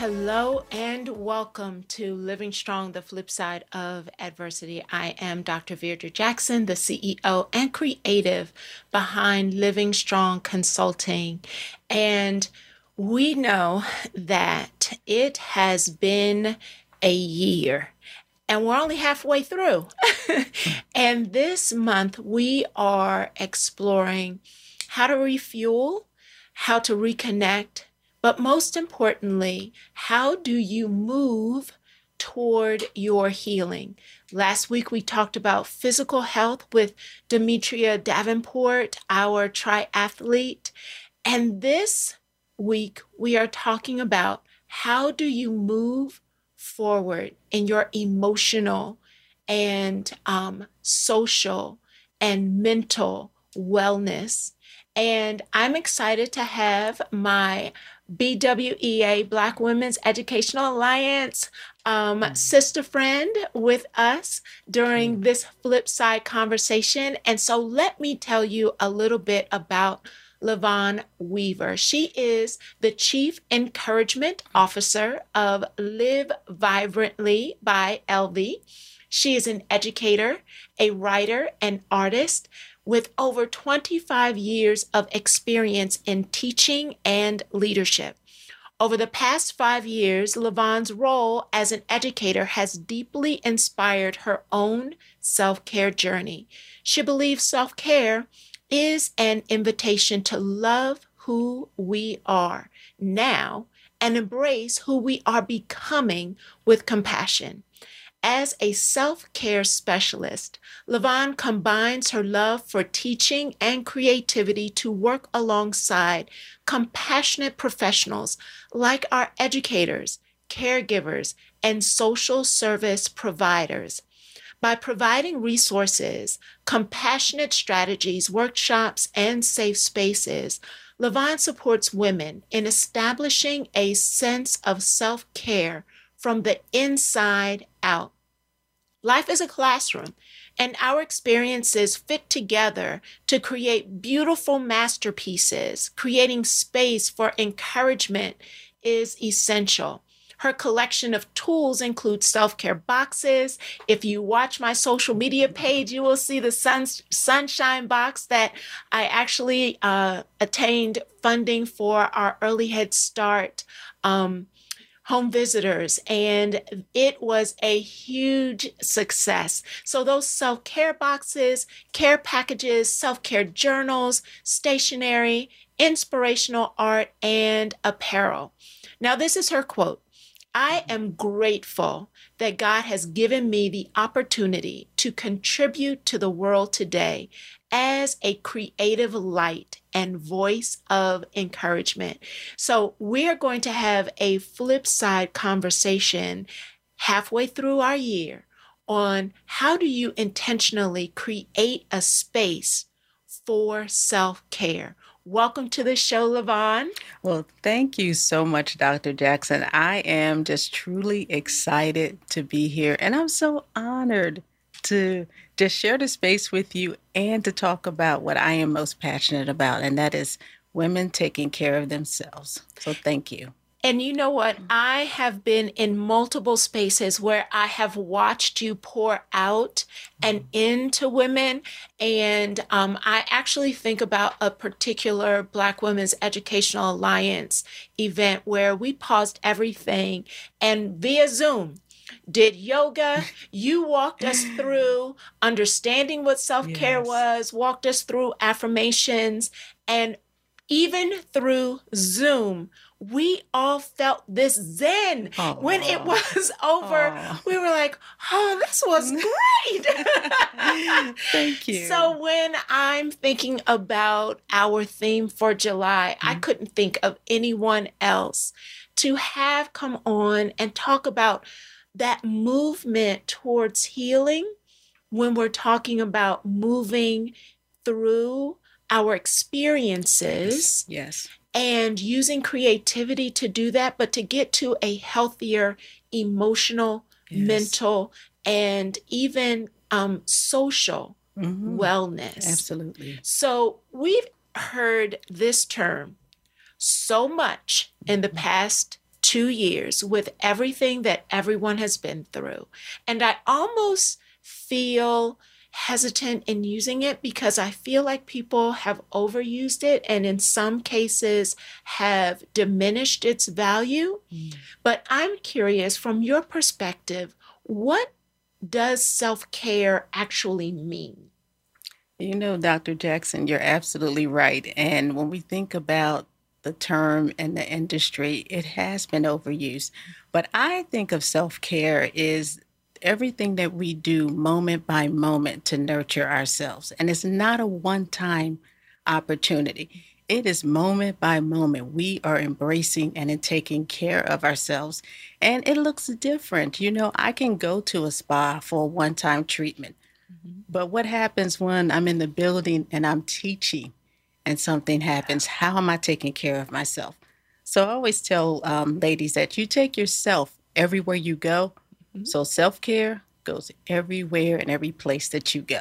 Hello and welcome to Living Strong, the flip side of adversity. I am Dr. Virdra Jackson, the CEO and creative behind Living Strong Consulting. And we know that it has been a year and we're only halfway through. and this month we are exploring how to refuel, how to reconnect but most importantly, how do you move toward your healing? Last week we talked about physical health with Demetria Davenport, our triathlete. And this week we are talking about how do you move forward in your emotional and um, social and mental wellness. And I'm excited to have my BWEA, Black Women's Educational Alliance, um, mm. sister friend with us during mm. this flip side conversation. And so let me tell you a little bit about LaVonne Weaver. She is the Chief Encouragement Officer of Liv Vibrantly by LV. She is an educator, a writer, an artist with over 25 years of experience in teaching and leadership. Over the past five years, LaVonne's role as an educator has deeply inspired her own self care journey. She believes self care is an invitation to love who we are now and embrace who we are becoming with compassion. As a self care specialist, LaVonne combines her love for teaching and creativity to work alongside compassionate professionals like our educators, caregivers, and social service providers. By providing resources, compassionate strategies, workshops, and safe spaces, LaVonne supports women in establishing a sense of self care from the inside out. Life is a classroom, and our experiences fit together to create beautiful masterpieces. Creating space for encouragement is essential. Her collection of tools includes self care boxes. If you watch my social media page, you will see the sun, sunshine box that I actually uh, attained funding for our early head start um, home visitors, and it was a huge success. So, those self care boxes, care packages, self care journals, stationery, inspirational art, and apparel. Now, this is her quote I am grateful that God has given me the opportunity to contribute to the world today as a creative light and voice of encouragement. So, we're going to have a flip side conversation halfway through our year on how do you intentionally create a space for self care. Welcome to the show, LaVonne. Well, thank you so much, Dr. Jackson. I am just truly excited to be here, and I'm so honored to just share the space with you and to talk about what I am most passionate about, and that is women taking care of themselves. So thank you. And you know what? I have been in multiple spaces where I have watched you pour out and into women. And um, I actually think about a particular Black Women's Educational Alliance event where we paused everything and via Zoom, did yoga. You walked us through understanding what self care yes. was, walked us through affirmations, and even through Zoom, we all felt this zen oh, when it was over. Oh. We were like, oh, this was great. Thank you. So, when I'm thinking about our theme for July, mm-hmm. I couldn't think of anyone else to have come on and talk about that movement towards healing when we're talking about moving through our experiences. Yes. And using creativity to do that, but to get to a healthier emotional, yes. mental, and even um, social mm-hmm. wellness. Absolutely. So we've heard this term so much in the mm-hmm. past two years with everything that everyone has been through. And I almost feel hesitant in using it because I feel like people have overused it and in some cases have diminished its value. Mm. But I'm curious from your perspective, what does self care actually mean? You know, Dr. Jackson, you're absolutely right. And when we think about the term and the industry, it has been overused. But I think of self care is everything that we do moment by moment to nurture ourselves. And it's not a one time opportunity, it is moment by moment. We are embracing and in taking care of ourselves. And it looks different. You know, I can go to a spa for a one time treatment. Mm-hmm. But what happens when I'm in the building and I'm teaching? and something happens, how am I taking care of myself? So I always tell um, ladies that you take yourself everywhere you go. Mm-hmm. So self care goes everywhere and every place that you go.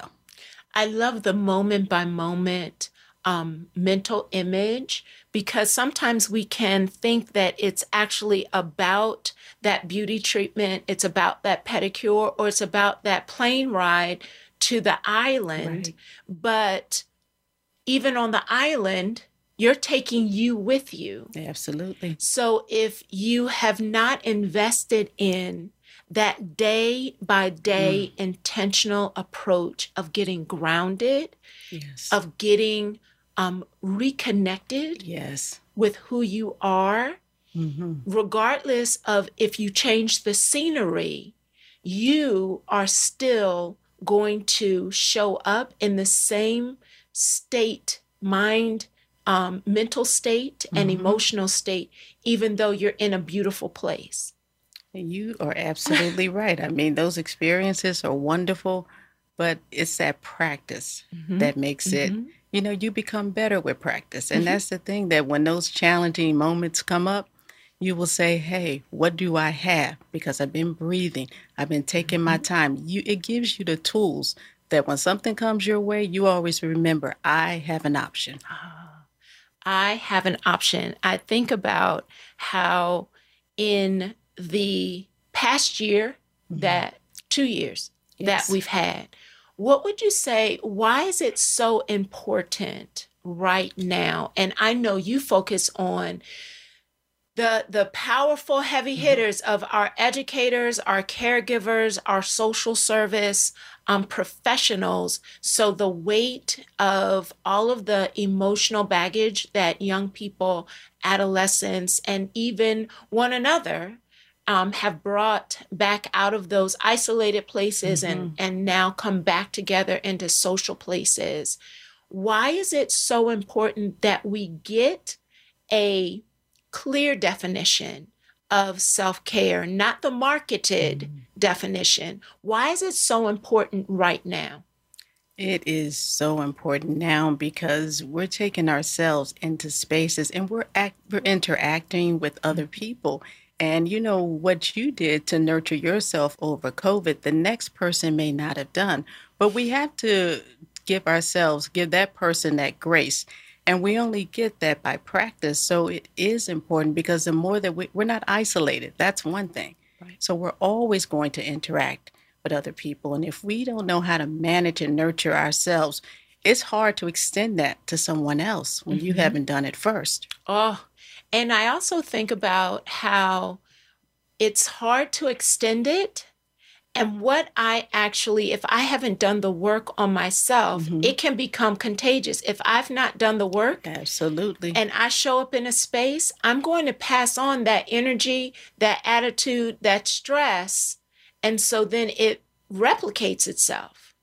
I love the moment by moment um, mental image because sometimes we can think that it's actually about that beauty treatment, it's about that pedicure, or it's about that plane ride to the island. Right. But even on the island, you're taking you with you. Absolutely. So if you have not invested in that day by day mm. intentional approach of getting grounded, yes. of getting um, reconnected yes. with who you are, mm-hmm. regardless of if you change the scenery, you are still going to show up in the same state, mind, um, mental state, and mm-hmm. emotional state, even though you're in a beautiful place. You are absolutely right. I mean, those experiences are wonderful, but it's that practice mm-hmm. that makes mm-hmm. it, you know, you become better with practice. And mm-hmm. that's the thing that when those challenging moments come up, you will say, "Hey, what do I have?" Because I've been breathing, I've been taking my mm-hmm. time. You, it gives you the tools that when something comes your way, you always remember, I have an option. I have an option. I think about how in the past year, mm-hmm. that two years yes. that we've had, what would you say? Why is it so important right now? And I know you focus on the the powerful heavy mm-hmm. hitters of our educators, our caregivers, our social service, um, professionals. So the weight of all of the emotional baggage that young people, adolescents, and even one another um, have brought back out of those isolated places mm-hmm. and, and now come back together into social places. Why is it so important that we get a clear definition of self care, not the marketed mm-hmm. definition. Why is it so important right now? It is so important now because we're taking ourselves into spaces and we're act, we're interacting with other mm-hmm. people. And you know what you did to nurture yourself over COVID, the next person may not have done. But we have to give ourselves, give that person that grace and we only get that by practice. So it is important because the more that we, we're not isolated, that's one thing. Right. So we're always going to interact with other people. And if we don't know how to manage and nurture ourselves, it's hard to extend that to someone else when mm-hmm. you haven't done it first. Oh, and I also think about how it's hard to extend it and what I actually, if I haven't done the work on myself, mm-hmm. it can become contagious. If I've not done the work, absolutely, and I show up in a space, I'm going to pass on that energy, that attitude, that stress. And so then it replicates itself.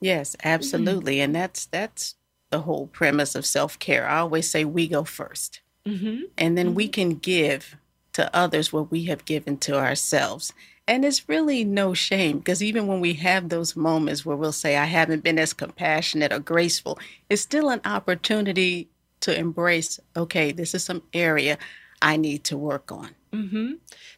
Yes, absolutely. Mm-hmm. And that's that's the whole premise of self-care. I always say we go 1st mm-hmm. And then we mm-hmm. can give to others what we have given to ourselves. And it's really no shame because even when we have those moments where we'll say, I haven't been as compassionate or graceful, it's still an opportunity to embrace, okay, this is some area I need to work on. Mm-hmm.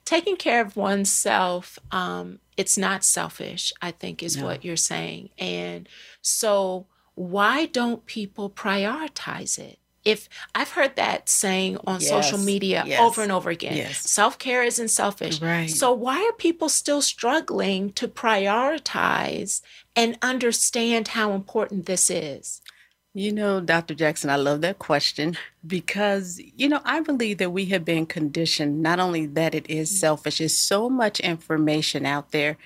Taking care of oneself, um, it's not selfish, I think, is no. what you're saying. And so, why don't people prioritize it? If I've heard that saying on yes. social media yes. over and over again, yes. self care isn't selfish. Right. So, why are people still struggling to prioritize and understand how important this is? You know, Dr. Jackson, I love that question because, you know, I believe that we have been conditioned not only that it is selfish, there's so much information out there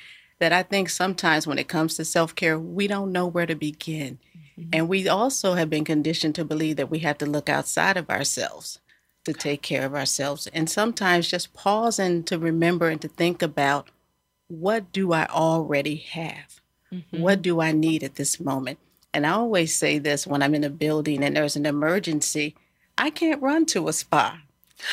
that I think sometimes when it comes to self care, we don't know where to begin. Mm-hmm. And we also have been conditioned to believe that we have to look outside of ourselves to take care of ourselves. And sometimes just pausing to remember and to think about what do I already have? Mm-hmm. What do I need at this moment? And I always say this when I'm in a building and there's an emergency, I can't run to a spa.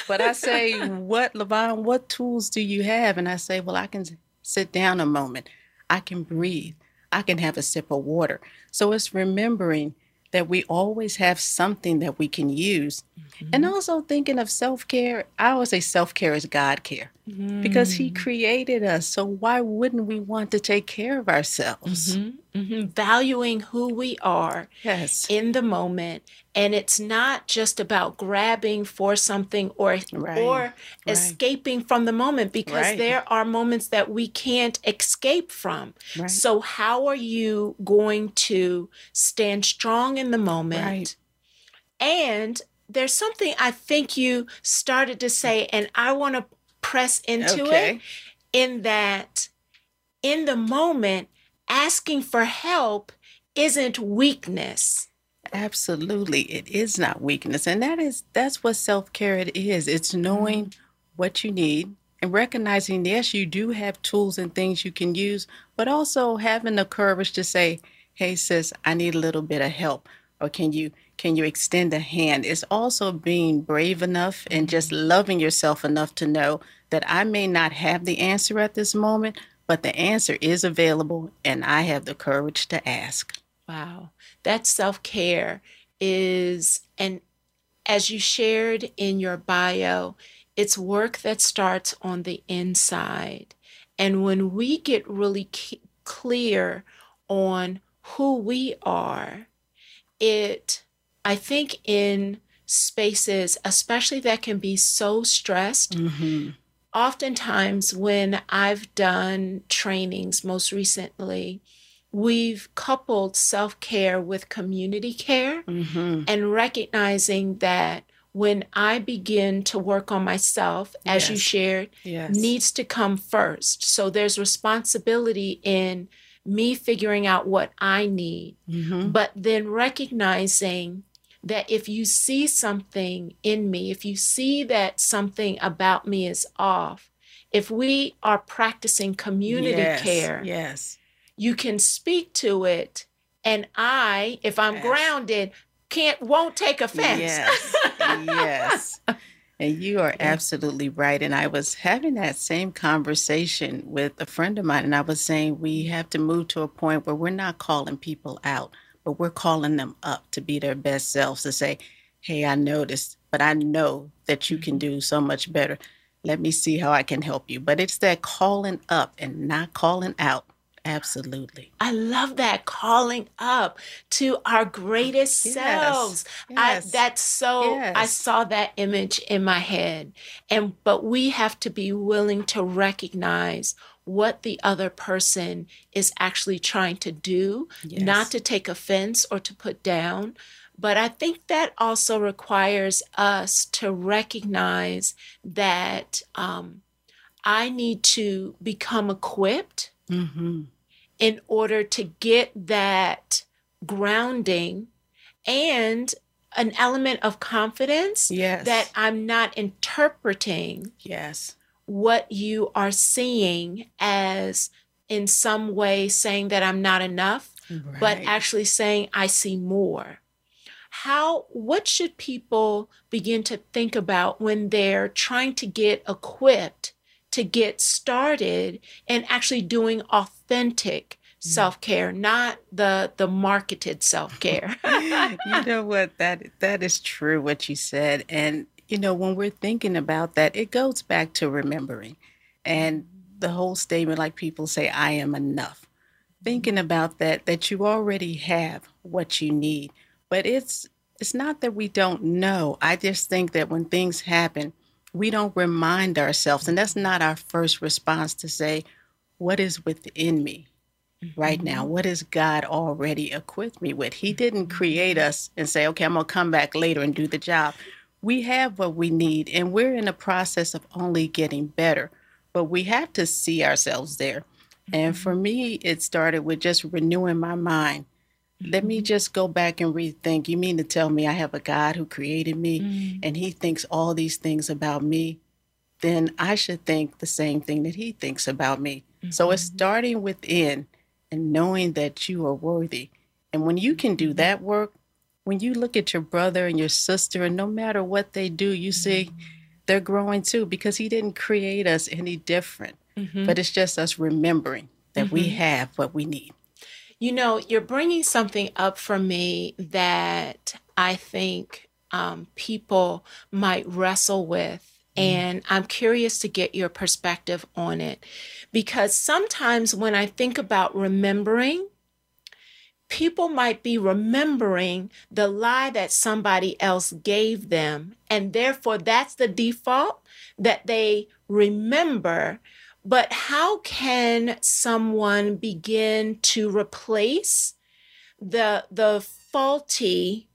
But I say, What, LaVonne, what tools do you have? And I say, Well, I can sit down a moment. I can breathe. I can have a sip of water. So it's remembering that we always have something that we can use. Mm-hmm. And also thinking of self care. I always say self care is God care because He created us. So why wouldn't we want to take care of ourselves? Mm-hmm. mm-hmm. Valuing who we are yes. in the moment. And it's not just about grabbing for something or right. or right. escaping from the moment because right. there are moments that we can't escape from. So how are you going to stand strong in the moment? And there's something I think you started to say, and I want to press into okay. it in that in the moment, asking for help isn't weakness. Absolutely. It is not weakness. And that is that's what self-care it is. It's knowing mm-hmm. what you need and recognizing yes, you do have tools and things you can use, but also having the courage to say, "Hey sis, I need a little bit of help." Or can you can you extend a hand? It's also being brave enough and just mm-hmm. loving yourself enough to know that I may not have the answer at this moment, but the answer is available and I have the courage to ask. Wow. That self care is, and as you shared in your bio, it's work that starts on the inside. And when we get really clear on who we are, it I think in spaces, especially that can be so stressed, mm-hmm. oftentimes when I've done trainings most recently, we've coupled self care with community care mm-hmm. and recognizing that when I begin to work on myself, as yes. you shared, yes. needs to come first. So there's responsibility in me figuring out what I need, mm-hmm. but then recognizing that if you see something in me, if you see that something about me is off, if we are practicing community yes, care, yes, you can speak to it. And I, if I'm yes. grounded, can't won't take offense. Yes. yes. And you are absolutely right. And I was having that same conversation with a friend of mine, and I was saying we have to move to a point where we're not calling people out but we're calling them up to be their best selves to say, Hey, I noticed, but I know that you can mm-hmm. do so much better. Let me see how I can help you. But it's that calling up and not calling out. Absolutely. I love that calling up to our greatest yes. selves. Yes. I that's so yes. I saw that image in my head. And but we have to be willing to recognize what the other person is actually trying to do, not to take offense or to put down. But I think that also requires us to recognize that um, I need to become equipped mm-hmm. in order to get that grounding and an element of confidence yes. that I'm not interpreting yes what you are seeing as in some way saying that I'm not enough, right. but actually saying I see more. How, what should people begin to think about when they're trying to get equipped to get started and actually doing authentic mm. self-care not the the marketed self-care. You know what? That that is true what you said. And you know when we're thinking about that it goes back to remembering and the whole statement like people say i am enough. Thinking mm-hmm. about that that you already have what you need. But it's it's not that we don't know. I just think that when things happen we don't remind ourselves and that's not our first response to say what is within me right mm-hmm. now? What has God already equipped me with? He didn't mm-hmm. create us and say, okay, I'm going to come back later and do the job. We have what we need, and we're in the process of only getting better, but we have to see ourselves there. And for mm-hmm. me, it started with just renewing my mind. Let me just go back and rethink. You mean to tell me I have a God who created me mm. and he thinks all these things about me? Then I should think the same thing that he thinks about me. Mm-hmm. So it's starting within and knowing that you are worthy. And when you can do mm-hmm. that work, when you look at your brother and your sister, and no matter what they do, you see mm-hmm. they're growing too because He didn't create us any different. Mm-hmm. But it's just us remembering that mm-hmm. we have what we need. You know, you're bringing something up for me that I think um, people might wrestle with. Mm-hmm. And I'm curious to get your perspective on it because sometimes when I think about remembering, people might be remembering the lie that somebody else gave them. And therefore, that's the default that they remember. But how can someone begin to replace the, the faulty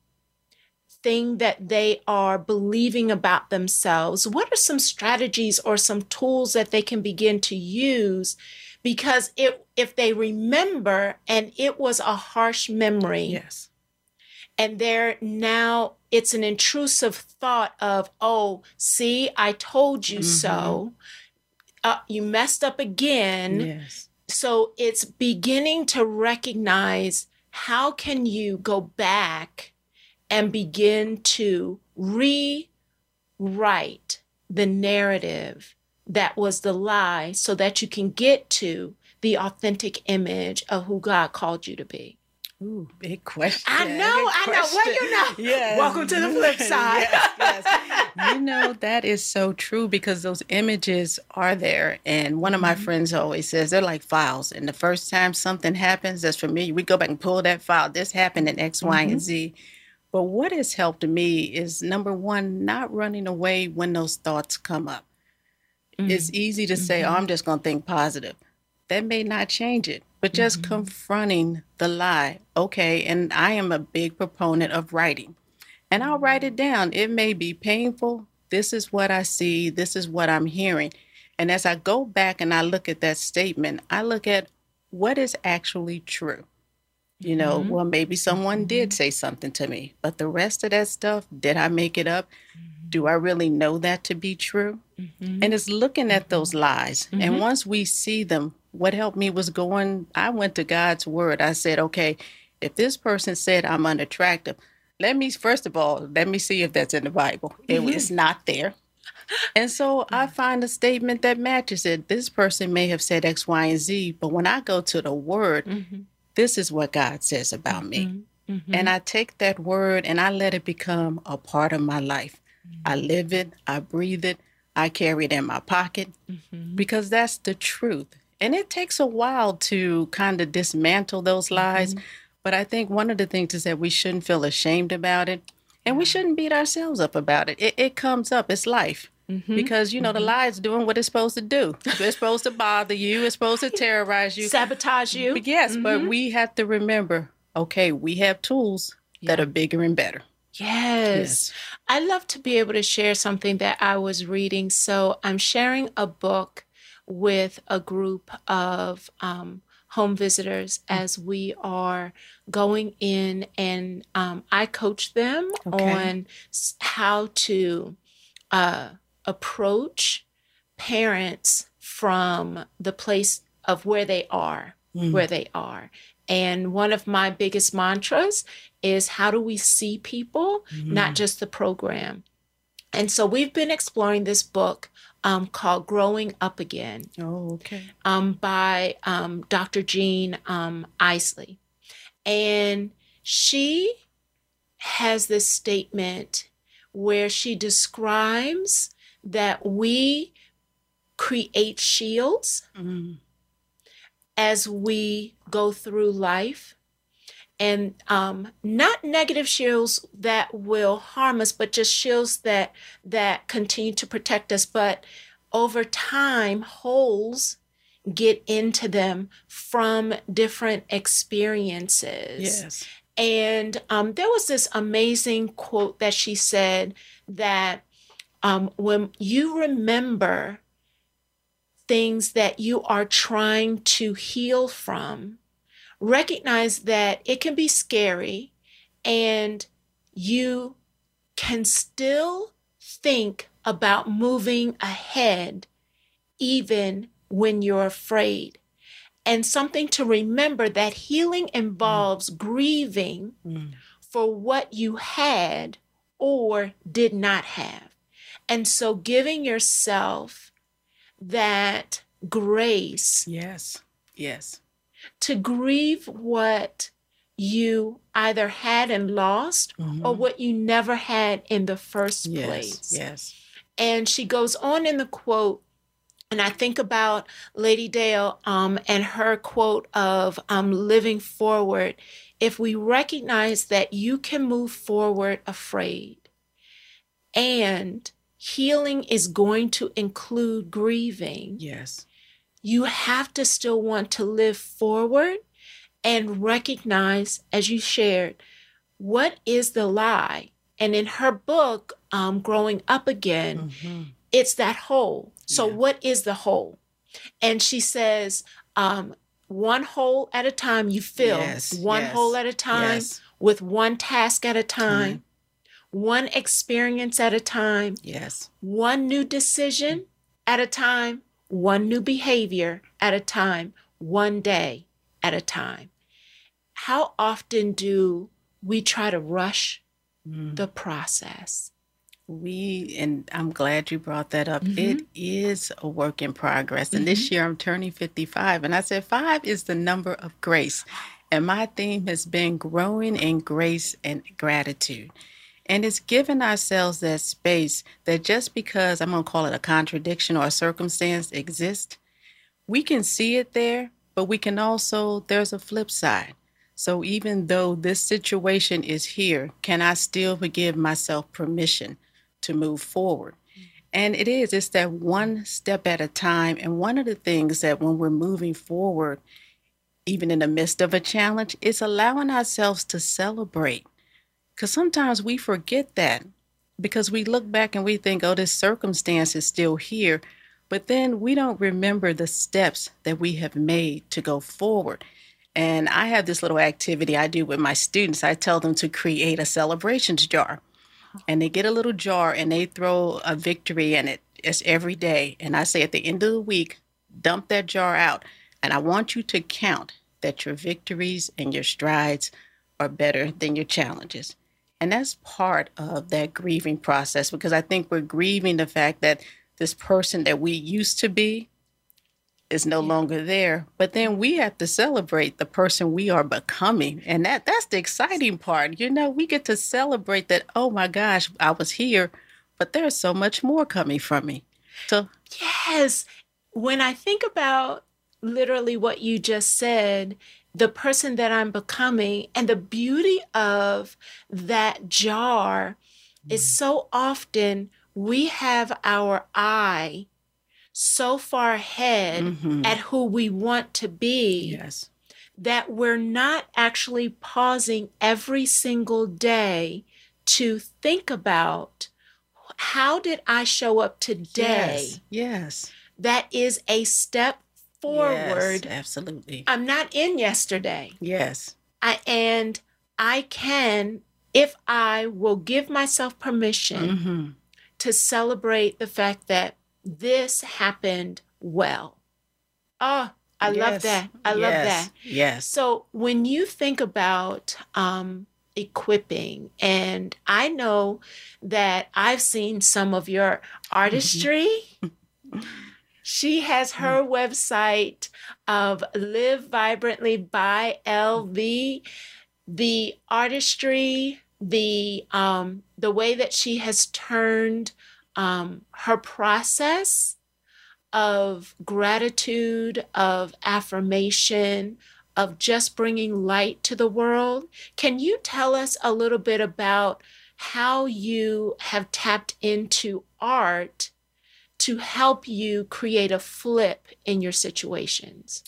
thing that they are believing about themselves, what are some strategies or some tools that they can begin to use? Because it, if they remember and it was a harsh memory, yes, and they're now it's an intrusive thought of, oh, see, I told you mm-hmm. so. Uh, you messed up again. Yes. So it's beginning to recognize how can you go back and begin to rewrite the narrative that was the lie so that you can get to the authentic image of who God called you to be. Ooh, big question. I know, I know. Well, you know. Yes. Welcome to the flip side. yes, yes. you know, that is so true because those images are there. And one of my mm-hmm. friends always says they're like files. And the first time something happens that's familiar, we go back and pull that file. This happened in X, Y, mm-hmm. and Z. But what has helped me is number one, not running away when those thoughts come up. Mm-hmm. It's easy to mm-hmm. say, oh, I'm just going to think positive. That may not change it, but just mm-hmm. confronting the lie. Okay, and I am a big proponent of writing. And I'll write it down. It may be painful. This is what I see. This is what I'm hearing. And as I go back and I look at that statement, I look at what is actually true. You know, mm-hmm. well, maybe someone did say something to me, but the rest of that stuff, did I make it up? Mm-hmm. Do I really know that to be true? Mm-hmm. And it's looking at those lies. And mm-hmm. once we see them, what helped me was going, I went to God's word. I said, okay, if this person said I'm unattractive, let me, first of all, let me see if that's in the Bible. It, mm-hmm. it's not there. And so I find a statement that matches it. This person may have said X, Y, and Z, but when I go to the word, mm-hmm this is what God says about me. Mm-hmm. mm-hmm. And I take that word and I let it become a part of my life. Mm-hmm. I live it, I breathe it, I carry it in my pocket mm-hmm. because that's the truth. And it takes a while to kind of dismantle those lies. Mm-hmm. But I think one of the things is that we shouldn't feel ashamed about it and we shouldn't beat ourselves up about it. It, it comes up, it's life. Mm-hmm. Because you know mm-hmm. the lie is doing what it's supposed to do. It's supposed to bother you. It's supposed to terrorize you, sabotage you. But yes, mm-hmm. but we have to remember. Okay, we have tools yeah. that are bigger and better. Yes. yes. I love to be able to share something that I was reading. So I'm sharing a book with a group of um, home visitors mm. as we are going in and um, I coach them okay. on how to uh, approach parents from the place of where they are, mm. where they are. And one of my biggest mantras is how do we see people, mm. not just the program? And so we've been exploring this book um, called Growing Up Again. Oh, okay. Um, by um, Dr. Jean um, Illsley. And she has this statement where she describes that we create shields mm. as we go through life and um, not negative shields that will harm us, but just shields that that continue to protect us. But over time, holes get into them from different experiences. Yes. And um, there was this amazing quote that she said that um, when you remember things that you are trying to heal from, recognize that it can be scary and you can still think about moving ahead even when you're afraid. And something to remember that healing involves mm. grieving mm. for what you had or did not have. And so giving yourself that grace. Yes. Yes to grieve what you either had and lost mm-hmm. or what you never had in the first yes, place. Yes. And she goes on in the quote, and I think about Lady Dale um, and her quote of um, living forward. If we recognize that you can move forward afraid and healing is going to include grieving. Yes you have to still want to live forward and recognize, as you shared, what is the lie. And in her book, um, Growing Up Again, mm-hmm. it's that hole. So, yeah. what is the hole? And she says, um, one hole at a time you fill, yes, one yes, hole at a time, yes. with one task at a time, one experience at a time, yes, one new decision at a time, one new behavior at a time, one day at a time. How often do we try to rush mm. the process? We, and I'm glad you brought that up. Mm-hmm. It is a work in progress. And mm-hmm. this year I'm turning 55. And I said, five is the number of grace. And my theme has been growing in grace and gratitude. And it's giving ourselves that space that just because I'm going to call it a contradiction or a circumstance exists, we can see it there, but we can also, there's a flip side. So even though this situation is here, can I still give myself permission to move forward? And it is, it's that one step at a time. And one of the things that when we're moving forward, even in the midst of a challenge, is allowing ourselves to celebrate because sometimes we forget that because we look back and we think, oh, this circumstance is still here. But then we don't remember the steps that we have made to go forward. And I have this little activity I do with my students. I tell them to create a celebrations jar. And they get a little jar and they throw a victory in it. It's every day. And I say at the end of the week, dump that jar out. And I want you to count that your victories and your strides are better than your challenges. And that's part of that grieving process because I think we're grieving the fact that this person that we used to be is no longer there. But then we have to celebrate the person we are becoming. And that that's the exciting part. You know, we get to celebrate that, oh my gosh, I was here, but there's so much more coming from me. So Yes. When I think about literally what you just said, the person that I'm becoming. And the beauty of that jar mm. is so often we have our eye so far ahead mm-hmm. at who we want to be. Yes. That we're not actually pausing every single day to think about how did I show up today? Yes. yes. That is a step forward. Yes, absolutely. I'm not in yesterday. Yes. I and I can if I will give myself permission mm-hmm. to celebrate the fact that this happened well. Oh, I yes. love that. I yes. love that. Yes. So when you think about um, equipping. And I know that I've seen some of your artistry. she has her website of Liv Vibrantly by LV. The artistry, the um, the way that she has turned um, her process of gratitude, of affirmation, of just bringing light to the world. Can you tell us a little bit about how you have tapped into art to help you create a flip in your situations?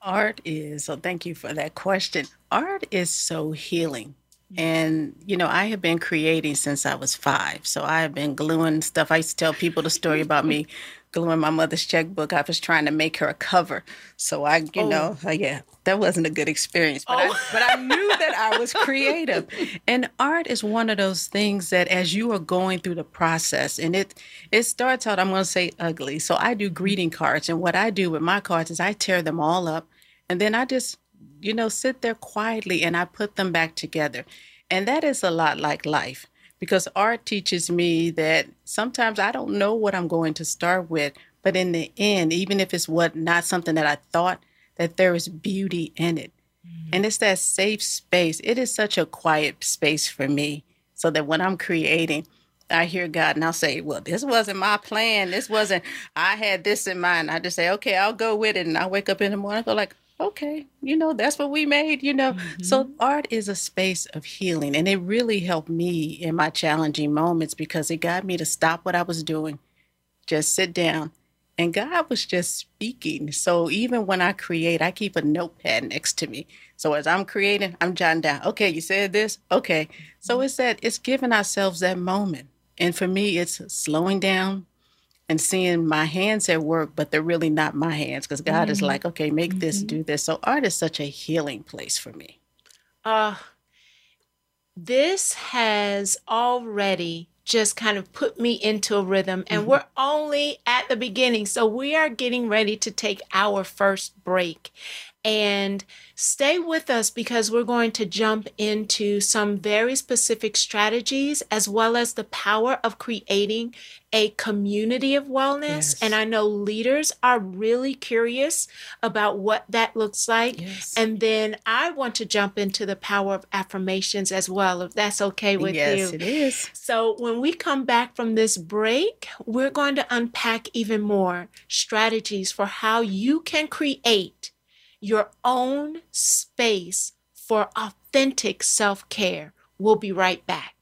Art is, so thank you for that question. Art is so healing. And, you know, I have been creating since I was five. So I have been gluing stuff. I used to tell people the story about me gluing my mother's checkbook. I was trying to make her a cover. So I, you oh. know, yeah, that wasn't a good experience. But, oh. I, but I knew that I was creative. And art is one of those things that as you are going through the process, and it it starts out, I'm going to say ugly. So I do greeting cards. And what I do with my cards is I tear them all up. And then I just you know, sit there quietly and I put them back together. And that is a lot like life because art teaches me that sometimes I don't know what I'm going to start with, but in the end, even if it's what not something that I thought, that there is beauty in it. Mm-hmm. And it's that safe space. It is such a quiet space for me so that when I'm creating, I hear God and I'll say, Well, this wasn't my plan. This wasn't, I had this in mind. I just say, Okay, I'll go with it. And I wake up in the morning, I go like, okay, you know, that's what we made, you know. Mm-hmm. So art is a space of healing. And it really helped me in my challenging moments because it got me to stop what I was doing, just sit down. And God was just speaking. So even when I create, I keep a notepad next to me. So as I'm creating, I'm jotting down, okay, you said this? Okay. So mm-hmm. it's that it's giving ourselves that moment. And for me, it's slowing down, and seeing my hands at work, but they're really not my hands because God mm-hmm. is like, okay, make mm-hmm. this, do this. So art is such a healing place for me. Uh, this has already just kind of put me into a rhythm, and mm-hmm. we're only at the beginning. So we are getting ready to take our first break. And stay with us because we're going to jump into some very specific strategies as well as the power of creating a community of wellness. Yes. And I know leaders are really curious about what that looks like. Yes. And then I want to jump into the power of affirmations as well, if that's okay with yes, you. Yes, it is. So when we come back from this break, we're going to unpack even more strategies for how you can create your own space for authentic self care. We'll be right back.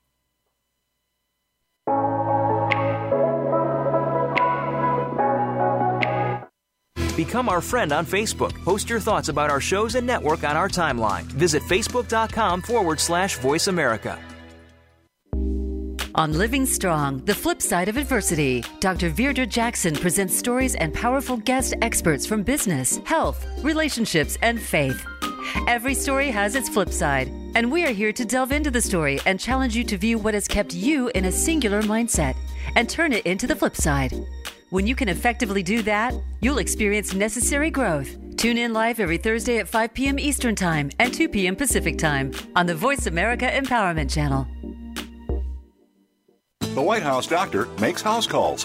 Become our friend on Facebook. Post your thoughts about our shows and network on our timeline. Visit facebook.com forward slash voice America. On Living Strong, the flip side of adversity, Dr. Virdra Jackson presents stories and powerful guest experts from business, health, relationships, and faith. Every story has its flip side, and we are here to delve into the story and challenge you to view what has kept you in a singular mindset and turn it into the flip side. When you can effectively do that, you'll experience necessary growth. Tune in live every Thursday at 5 p.m. Eastern Time and 2 p.m. Pacific Time on the Voice America Empowerment Channel. The White House doctor makes house calls.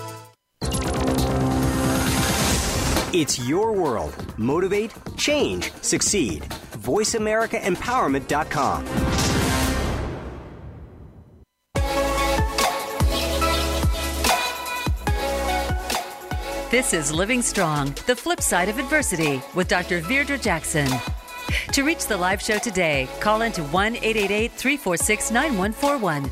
It's your world. Motivate, change, succeed. VoiceAmericaEmpowerment.com. This is Living Strong, the flip side of adversity with Dr. Virdra Jackson. To reach the live show today, call into 1 888 346 9141.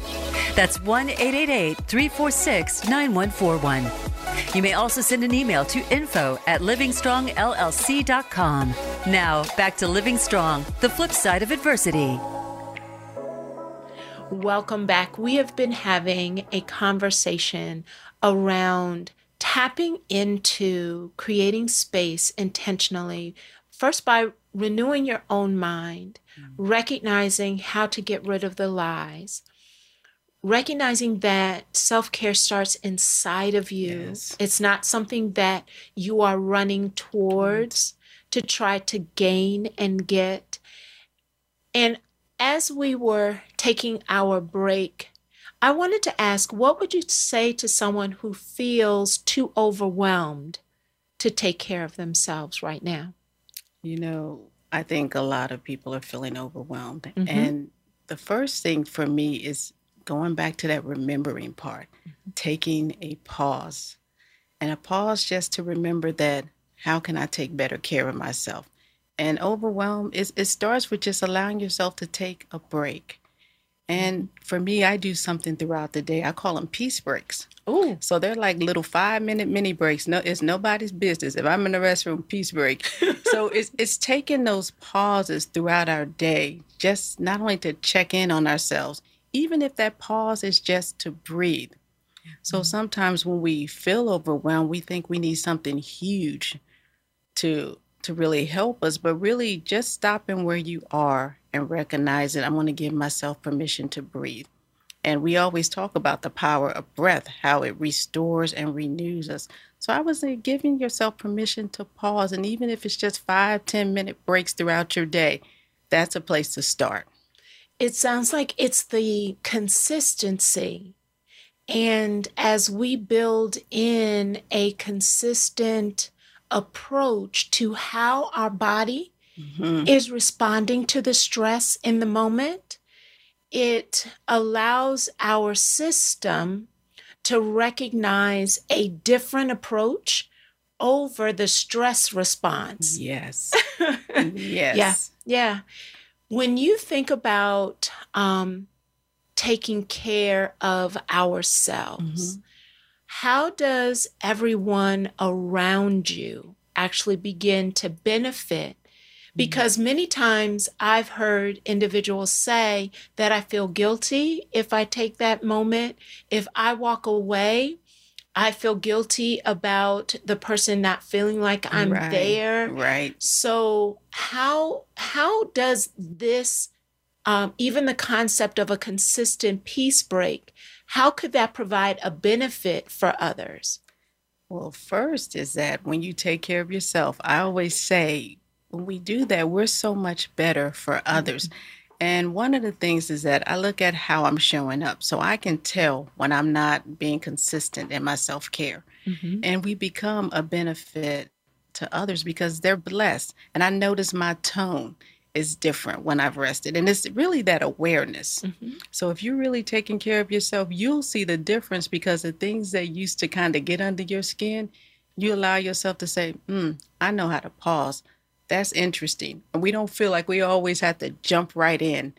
That's 1 888 346 9141. You may also send an email to info at livingstrongllc.com. Now, back to Living Strong, the flip side of adversity. Welcome back. We have been having a conversation around tapping into creating space intentionally, first by renewing your own mind, mm. recognizing how to get rid of the lies, recognizing that self care starts inside of you. Yes. It's not something that you are running towards to try to gain and get. And as we were taking our break, I wanted to ask what would you say to someone who feels too overwhelmed to take care of themselves right now? You know, I think a lot of people are feeling overwhelmed. Mhm. And the first thing for me is going back to that remembering part, mm-hmm. taking a pause. And a pause just to remember that how can I take better care of myself? And overwhelm is it starts with just allowing yourself to take a break. And mm-hmm. for me, I do something throughout the day. I call them peace breaks. Oh, So they're like little five minute mini breaks. No, it's nobody's business. If I'm in the restroom, peace break. so it's it's taking those pauses throughout our day, just not only to check in on ourselves, even if that pause is just to breathe. So mm-hmm. sometimes when we feel overwhelmed, we think we need something huge to to really help us, but really just stopping where you are and recognize that I'm going to give myself permission to breathe. And we always talk about the power of breath, how it restores and renews us. So I would say giving yourself permission to pause, and even if it's just five, ten minute breaks throughout your day, that's a place to start. It sounds like it's the consistency. And as we build in a consistent approach to how our body Mhm. is responding to the stress in the moment, it allows our system to recognize a different approach over the stress response. Yes. yes. Yeah. Yeah. When you think about um, taking care of ourselves, how does everyone around you actually begin to benefit? Because many times I've heard individuals say that I feel guilty if I take that moment. If I walk away, I feel guilty about the person not feeling like I'm Right. there. Right. So how how does this um, even the concept of a consistent peace break, how could that provide a benefit for others? Well, first is that when you take care of yourself, I always say when we do that, we're so much better for others. And one of the things is that I look at how I'm showing up. So I can tell when I'm not being consistent in my self care. And we become a benefit to others because they're blessed. And I notice my tone is different when I've rested. And it's really that awareness. So if you're really taking care of yourself, you'll see the difference because the things that used to kind of get under your skin, you allow yourself to say, hmm, I know how to pause. That's interesting. And we don't feel like we always have to jump right in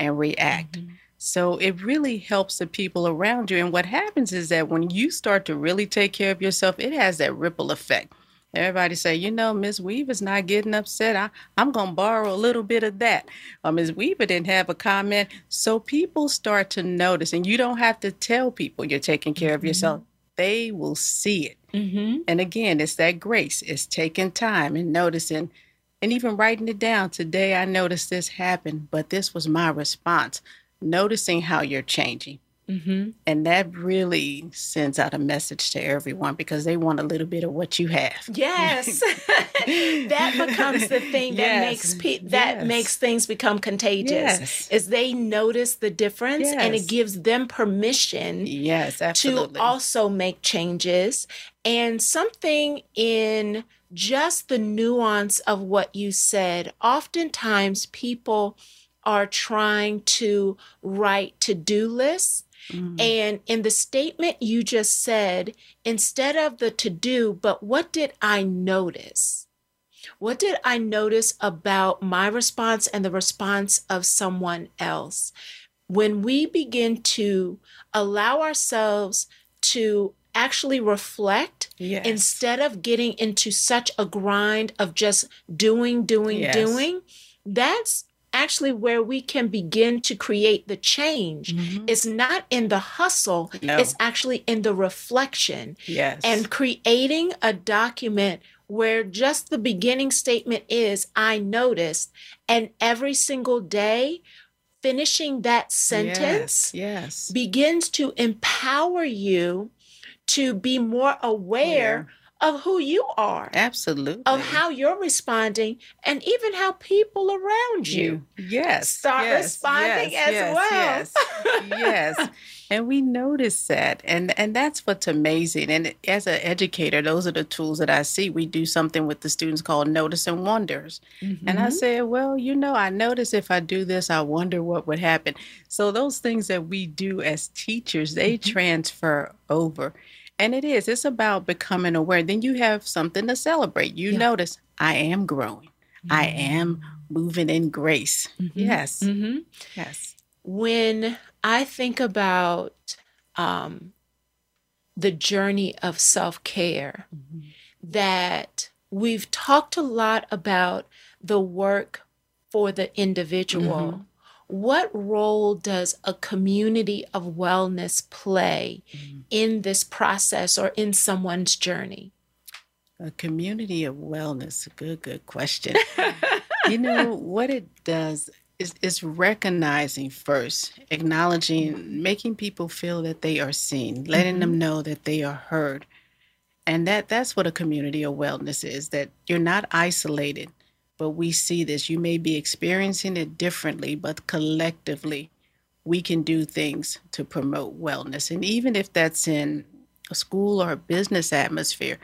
and react. So it really helps the people around you. And what happens is that when you start to really take care of yourself, it has that ripple effect. Everybody say, you know, Miss Weaver's not getting upset. I, I'm going to borrow a little bit of that. Or Miss Weaver didn't have a comment. So people start to notice, and you don't have to tell people you're taking care of yourself. They will see it. Mm-hmm. And again, it's that grace. It's taking time and noticing and even writing it down. Today, I noticed this happened, but this was my response. Noticing how you're changing. Mm-hmm. And that really sends out a message to everyone because they want a little bit of what you have. Yes, that becomes the thing that Yes. makes pe- that Yes. makes things become contagious. Yes. Is they notice the difference and it gives them permission Yes, absolutely. to also make changes. And something in just the nuance of what you said, oftentimes people are trying to write to do lists. Mm-hmm. And in the statement you just said, instead of the to do, but what did I notice? What did I notice about my response and the response of someone else? When we begin to allow ourselves to actually reflect Yes. instead of getting into such a grind of just doing, doing, Yes. doing, that's actually where we can begin to create the change. Mhm. It's not in the hustle, No. it's actually in the reflection Yes. and creating a document where just the beginning statement is I noticed, and every single day, finishing that sentence Yes. yes. begins to empower you to be more aware of who you are, Absolutely. of how you're responding, and even how people around you. Yes. start yes, responding yes, as yes, well. Yes. yes. And we notice that. And and that's what's amazing. And as an educator, those are the tools that I see. We do something with the students called notice and wonders. And Mm-hmm. I say, well, you know, I notice if I do this, I wonder what would happen. So those things that we do as teachers, they Mm-hmm. transfer over. And it is, it's about becoming aware. Then you have something to celebrate. You Yeah. notice, I am growing. I am moving in grace. Yes. Mm-hmm. Yes. when I think about um, the journey of self care, that we've talked a lot about the work for the individual. What role does a community of wellness play mm-hmm. in this process or in someone's journey? A community of wellness. Good, good question. you know, what it does is, is recognizing first, acknowledging, mm-hmm. making people feel that they are seen, letting them mm-hmm. know that they are heard. And that that's what a community of wellness is, that you're not isolated, but we see this. You may be experiencing it differently, but collectively, we can do things to promote wellness. And even if that's in a school or a business atmosphere,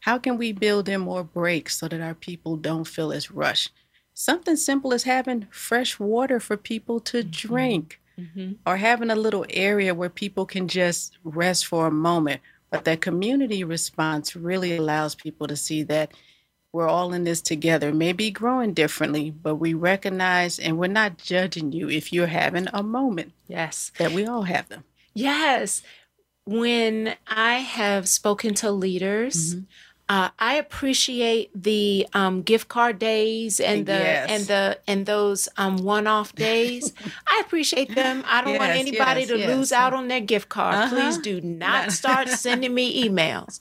how can we build in more breaks so that our people don't feel as rushed? Something simple as having fresh water for people to mm-hmm. drink mm-hmm. or having a little area where people can just rest for a moment. But that community response really allows people to see that we're all in this together, maybe growing differently, but we recognize and we're not judging you if you're having a moment Yes. that we all have them. Yes. When I have spoken to leaders, Mm-hmm. uh, I appreciate the um, gift card days and the Yes. and the and those um, one-off days. I appreciate them. I don't want anybody yes, to yes. lose out on their gift card. Uh-huh. Please do not start sending me emails.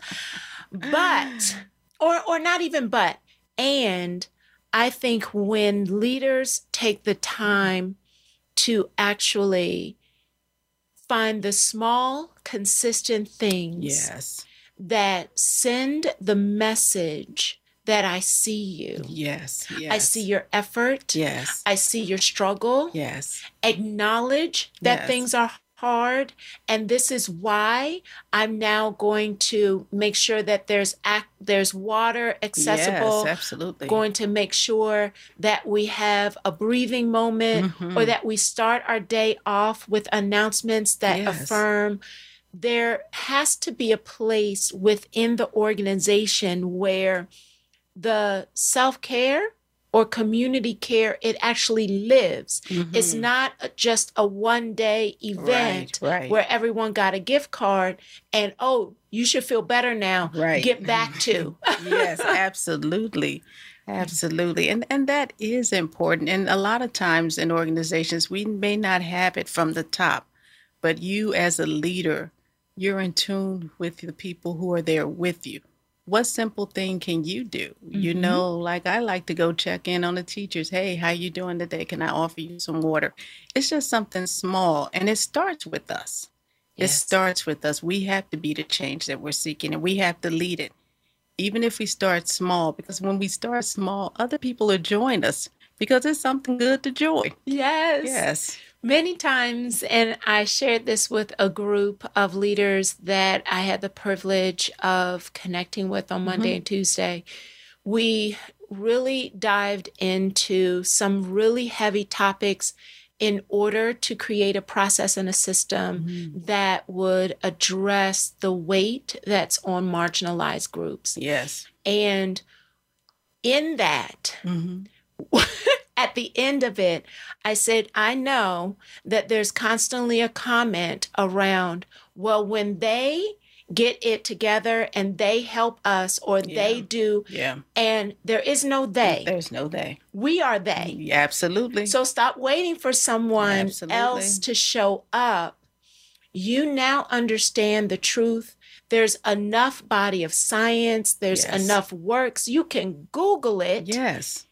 But or or not even but and I think when leaders take the time to actually find the small, consistent things Yes. that send the message that I see you. Yes. Yes. I see your effort. Yes. I see your struggle. Yes. Acknowledge that Yes. things are hard. And this is why I'm now going to make sure that there's ac- there's water accessible Yes, absolutely. going to make sure that we have a breathing moment Mm-hmm. or that we start our day off with announcements that Yes. affirm there has to be a place within the organization where the self-care or community care it actually lives it's not just a one day event Mm-hmm. right. where everyone got a gift card and oh you should feel better now Right. get back to yes, absolutely. Absolutely. And and that is important. And a lot of times in organizations we may not have it from the top, but you as a leader, you're in tune with the people who are there with you. What simple thing can you do? You mm-hmm. know, like I like to go check in on the teachers. Hey, how you doing today? Can I offer you some water? It's just something small and it starts with us. It starts with us. We have to be the change that we're seeking and we have to lead it even if we start small, because when we start small, other people are join us because it's something good to join. yes Yes. Many times, and I shared this with a group of leaders that I had the privilege of connecting with on Monday mm-hmm. and Tuesday. We really dived into some really heavy topics in order to create a process and a system mm-hmm. that would address the weight that's on marginalized groups. Yes. And in that, mm-hmm. at the end of it, I said, I know that there's constantly a comment around, well, when they get it together and they help us or they do. Yeah. And there is no they. There's no they. We are they. Mm, yeah, absolutely. So stop waiting for someone Absolutely. else to show up. You now understand the truth. There's enough body of science, there's Yes. enough works. You can Google it. yes.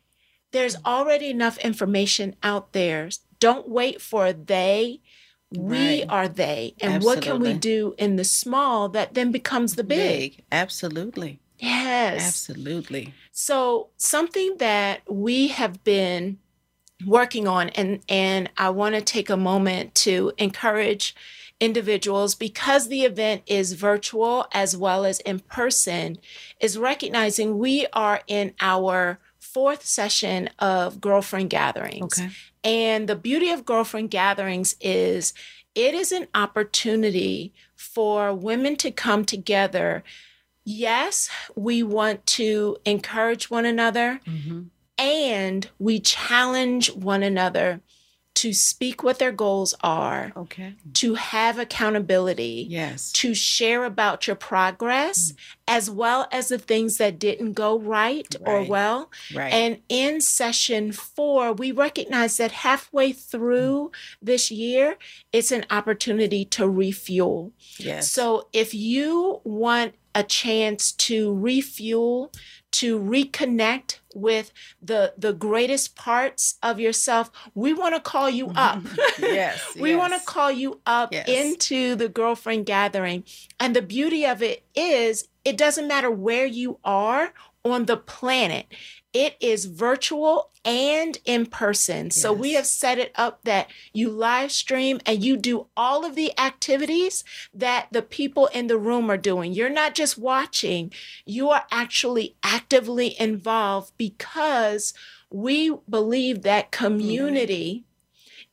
There's already enough information out there. Don't wait for they. We Right. are they. And what can we do in the small that then becomes the big? Big. Absolutely. Yes. Absolutely. So something that we have been working on and and I want to take a moment to encourage individuals because the event is virtual as well as in person is recognizing we are in our fourth session of girlfriend gatherings. Okay. And the beauty of girlfriend gatherings is it is an opportunity for women to come together. Yes, we want to encourage one another Mm-hmm. and we challenge one another to speak what their goals are, Okay. to have accountability, Yes. to share about your progress, mm. as well as the things that didn't go right, or well. Right. And in session four, we recognize that halfway through mm. this year, it's an opportunity to refuel. yes. So if you want a chance to refuel, to reconnect with the the greatest parts of yourself, we want to call you mm-hmm. up. yes. we want to call you up Yes. into the girlfriend gathering. And the beauty of it is it doesn't matter where you are on the planet. It is virtual and in person. So we have set it up that you live stream and you do all of the activities that the people in the room are doing. You're not just watching, you are actually actively involved because we believe that mm-hmm. community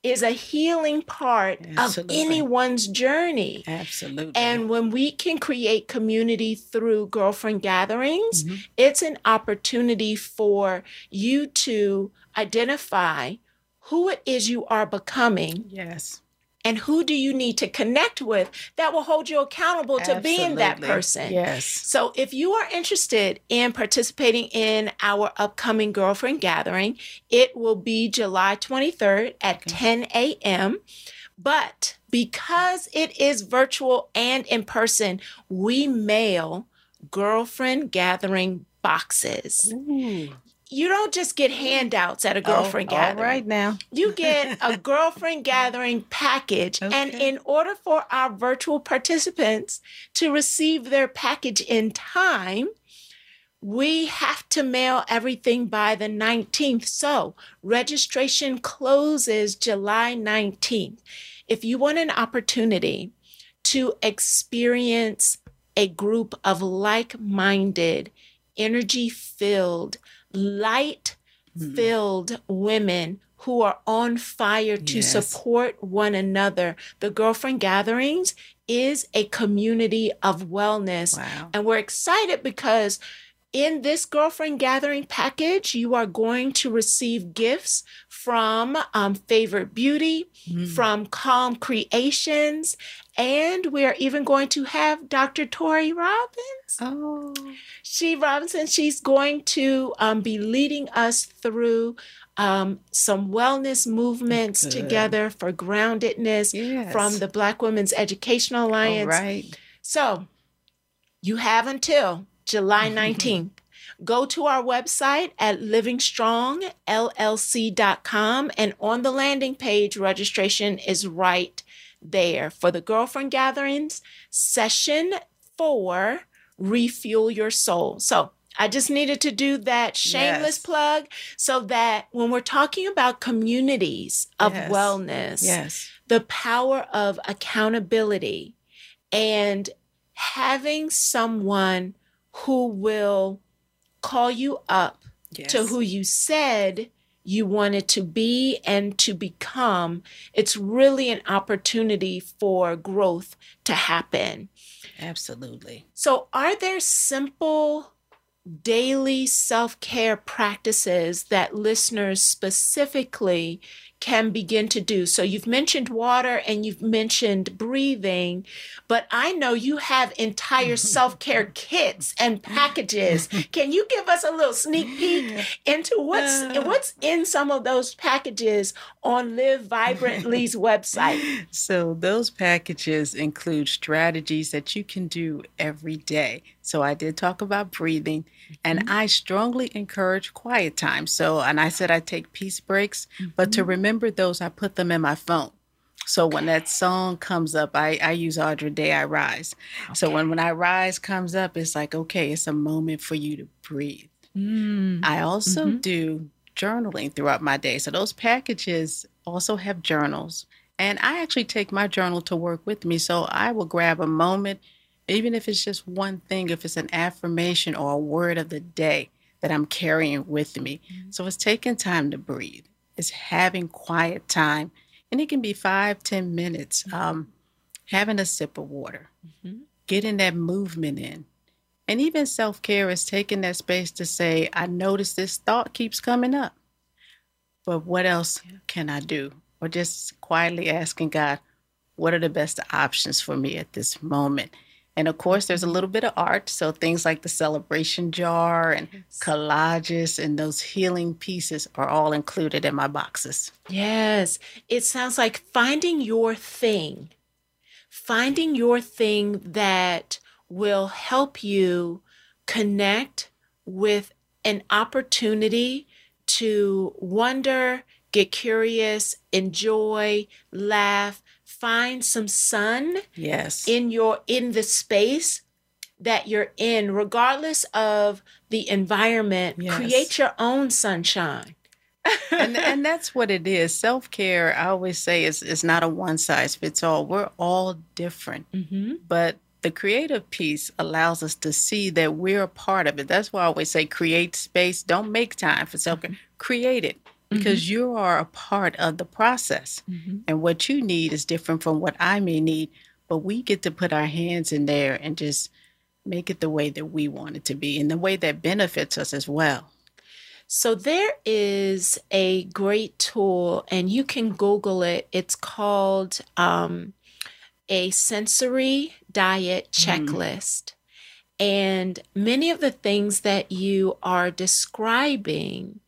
is a healing part Absolutely. of anyone's journey. Absolutely. And when we can create community through girlfriend gatherings, Mm-hmm. it's an opportunity for you to identify who it is you are becoming yes. And who do you need to connect with that will hold you accountable to being that person. Yes. So, if you are interested in participating in our upcoming girlfriend gathering, it will be July 23rd at 10 a.m. But because it is virtual and in person, we mail girlfriend gathering boxes. Ooh. You don't just get handouts at a oh, girlfriend Oh, gathering All right now. you get a girlfriend gathering package. And in order for our virtual participants to receive their package in time, we have to mail everything by the 19th. So registration closes July 19th. If you want an opportunity to experience a group of like minded, energy filled, light filled women who are on fire to Yes. support one another. The girlfriend gatherings is a community of wellness. Wow. And we're excited because in this girlfriend gathering package, you are going to receive gifts from um, Favorite Beauty, from Calm Creations, and we are even going to have Dr. Tori Robbins. Oh. She Robinson, she's going to um, be leading us through um, some wellness movements Good. together for groundedness Yes. from the Black Women's Educational Alliance. right. So you have until July 19th. Go to our website at livingstrongllc.com and on the landing page, registration is right there for the girlfriend gatherings, session four, refuel your soul. So I just needed to do that shameless Yes. plug so that when we're talking about communities of Yes. wellness, Yes. the power of accountability and having someone who will call you up Yes. to who you said you wanted to be and to become, it's really an opportunity for growth to happen. Absolutely. So, are there simple daily self care practices that listeners specifically can begin to do. So you've mentioned water and you've mentioned breathing, but I know you have entire self-care kits and packages. Can you give us a little sneak peek into what's Uh. what's in some of those packages on Liv Vibrantly's website? So, those packages include strategies that you can do every day. So, I did talk about breathing, and mm-hmm. I strongly encourage quiet time. So, and I said I take peace breaks, but to mm-hmm. remember those, I put them in my phone. So when that song comes up, I, I use Andra Day I Rise. So when, when I rise comes up, it's like, okay, it's a moment for you to breathe. Mm. I also mm-hmm. do journaling throughout my day. So those packages also have journals. And I actually take my journal to work with me. So I will grab a moment, even if it's just one thing, if it's an affirmation or a word of the day that I'm carrying with me. Mm-hmm. So it's taking time to breathe. It's having quiet time. And it can be five, ten minutes. Mm-hmm. Um, having a sip of water, mm-hmm. getting that movement in. And even self care is taking that space to say, I notice this thought keeps coming up, but what else can I do? Or just quietly asking God, what are the best options for me at this moment? And of course, there's a little bit of art. So things like the celebration jar and collages and those healing pieces are all included in my boxes. Yes, it sounds like finding your thing, finding your thing that will help you connect with an opportunity to wonder, get curious, enjoy, laugh, find some sun Yes. in your in the space that you're in regardless of the environment Yes. create your own sunshine and and that's what it is. Self care, I always say, is is not a one size fits all. We're all different, mm-hmm. but the creative piece allows us to see that we're a part of it. That's why I always say, create space. Don't make time for self care. Mm-hmm. Create it Mm-hmm. because you are a part of the process, mm-hmm. and what you need is different from what I may need. But we get to put our hands in there and just make it the way that we want it to be, and the way that benefits us as well. So there is a great tool, and you can Google it. It's called um, a sensory diet mm-hmm. checklist. And many of the things that you are describing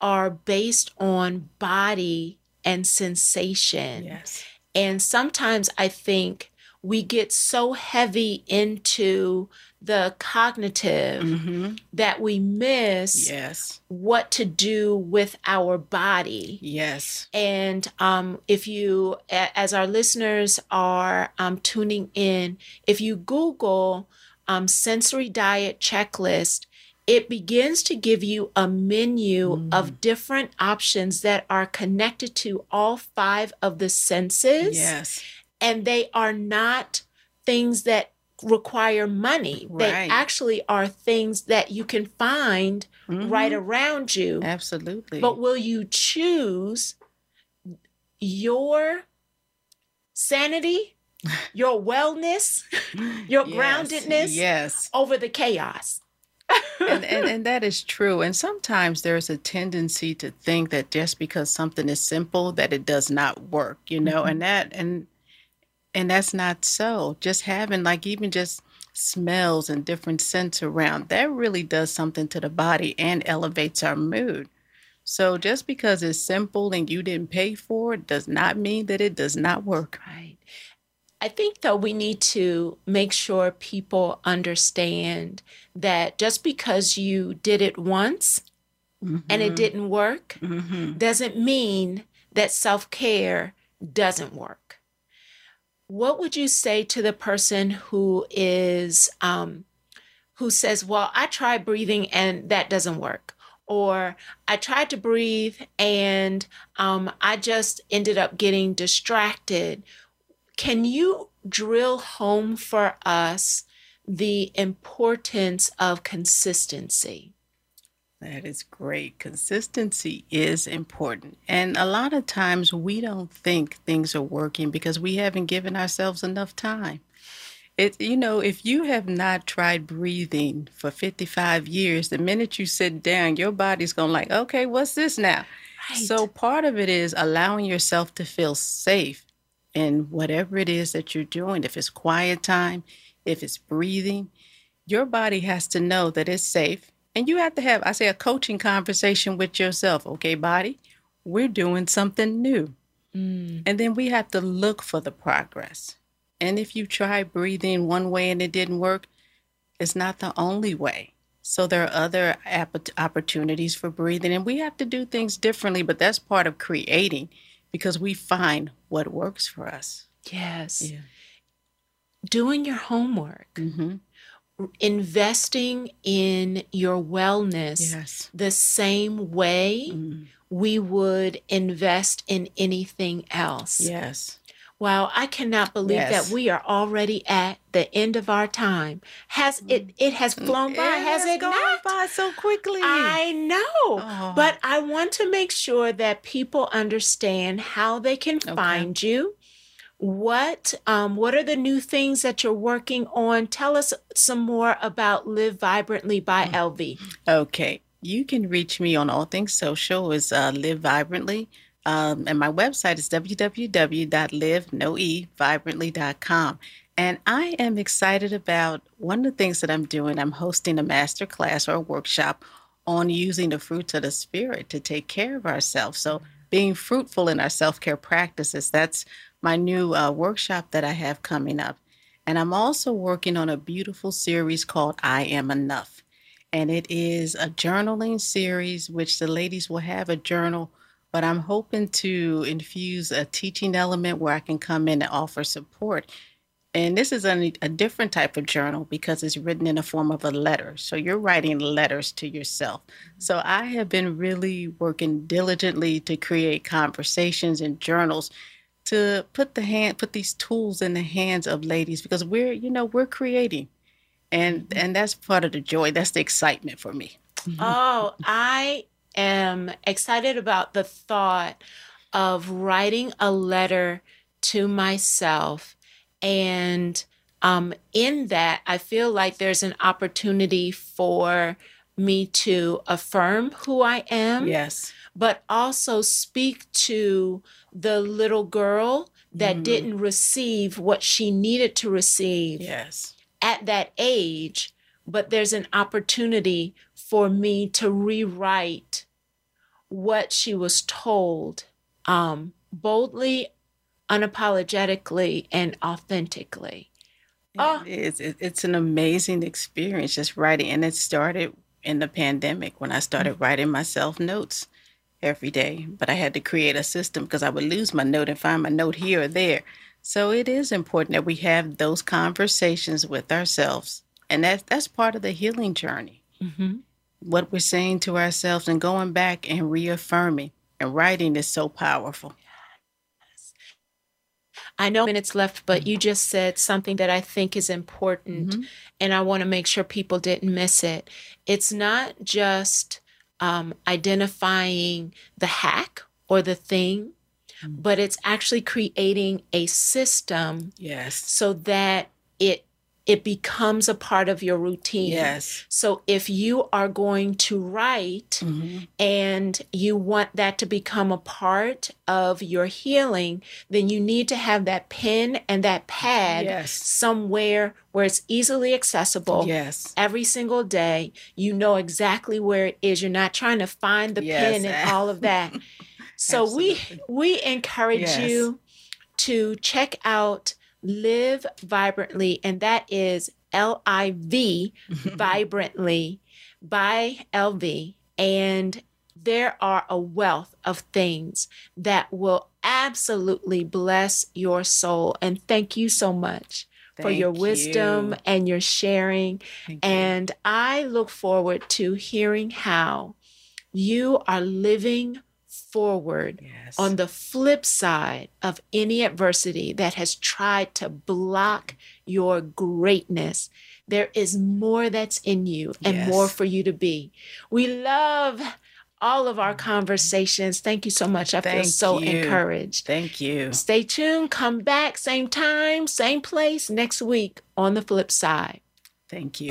are based on body and sensation. Yes. And sometimes I think we get so heavy into the cognitive that we miss Yes. what to do with our body. Yes. And um, if you, as our listeners are um, tuning in, if you Google um, sensory diet checklist, it begins to give you a menu mm. of different options that are connected to all five of the senses Yes. and they are not things that require money. Right. They actually are things that you can find right mm-hmm. around you. Absolutely. But will you choose your sanity, your wellness, your Yes, groundedness Yes. over the chaos? And, and, and that is true. And sometimes there's a tendency to think that just because something is simple that it does not work, you know, mm-hmm. and that and and that's not so. Just having like even just smells and different scents around, that really does something to the body and elevates our mood. So just because it's simple and you didn't pay for it does not mean that it does not work. Right. I think, though, we need to make sure people understand that just because you did it once and it didn't work doesn't mean that self care doesn't work. What would you say to the person who is, um, who says, Well, I tried breathing and that doesn't work? Or I tried to breathe and um, I just ended up getting distracted. Can you drill home for us the importance of consistency? That is great. Consistency is important. And a lot of times we don't think things are working because we haven't given ourselves enough time. It you know, if you have not tried breathing for 55 years, the minute you sit down, your body's going like, "Okay, what's this now?" Right. So part of it is allowing yourself to feel safe in whatever it is that you're doing. If it's quiet time, if it's breathing, your body has to know that it's safe. And you have to have, I say, a coaching conversation with yourself. Okay, body, we're doing something new. Mm. And then we have to look for the progress. And if you try breathing one way and it didn't work, it's not the only way. So there are other app- opportunities for breathing, and we have to do things differently, but that's part of creating because we find what works for us. Yes. Doing your homework, Mm-hmm. investing in your wellness Yes. the same way Mm. we would invest in anything else. Yes. Wow, I cannot believe Yes. that we are already at the end of our time. Has it it has flown by, has it gone not? by so quickly? I know. Oh. But I want to make sure that people understand how they can find you. What um what are the new things that you're working on? Tell us some more about Liv Vibrantly by Mm. LV. Okay. You can reach me on all things social is uh, Liv Vibrantly. Um, and my website is www.livenoevibrantly.com. And I am excited about one of the things that I'm doing. I'm hosting a master class or a workshop on using the fruits of the spirit to take care of ourselves. So being fruitful in our self-care practices, that's my new uh, workshop that I have coming up. And I'm also working on a beautiful series called I Am Enough and it is a journaling series which the ladies will have a journal but i'm hoping to infuse a teaching element where i can come in and offer support. And this is a, a different type of journal because it's written in the form of a letter. So you're writing letters to yourself. Mm-hmm. So i have been really working diligently to create conversations and journals to put the hand put these tools in the hands of ladies because we're you know we're creating. And mm-hmm. and that's part of the joy. That's the excitement for me. Oh, I am excited about the thought of writing a letter to myself. And um, in that, I feel like there's an opportunity for me to affirm who I am, yes. but also speak to the little girl that didn't receive what she needed to receive yes. at that age, but there's an opportunity for me to rewrite what she was told um, boldly, unapologetically, and authentically. Oh. Ah. it's it- it's an amazing experience just writing and it started in the pandemic when i started mm-hmm. writing myself notes every day but i had to create a system because i would lose my note and find my note here or there. So it is important that we have those conversations with ourselves and that's that's part of the healing journey mm-hmm. What we're saying to ourselves and going back and reaffirming and writing is so powerful. I know minutes left, but you just said something that I think is important, and I want to make sure people didn't miss it. It's not just um, identifying the hack or the thing, but it's actually creating a system yes. so that it it becomes a part of your routine. yes So if you are going to write mm-hmm. and you want that to become a part of your healing, then you need to have that pen and that pad Yes. somewhere where it's easily accessible. yes Every single day, you know exactly where it is. You're not trying to find the Yes. pen and all of that. So we we encourage Yes. you to check out Liv Vibrantly, and that is L I V Vibrantly by LV. And there are a wealth of things that will absolutely bless your soul. And thank you so much for your wisdom you. and your sharing. Thank you. And I look forward to hearing how you are living forward Yes. on the flip side of any adversity that has tried to block your greatness. There is more that's in you and Yes. more for you to be. We love all of our conversations. Thank you so much. I feel so you. encouraged. Thank you. Stay tuned. Come back, same time, same place next week on the flip side. Thank you.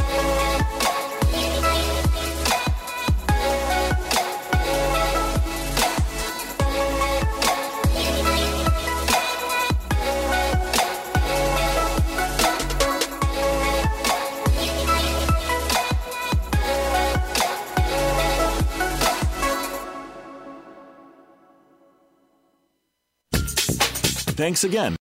Thanks again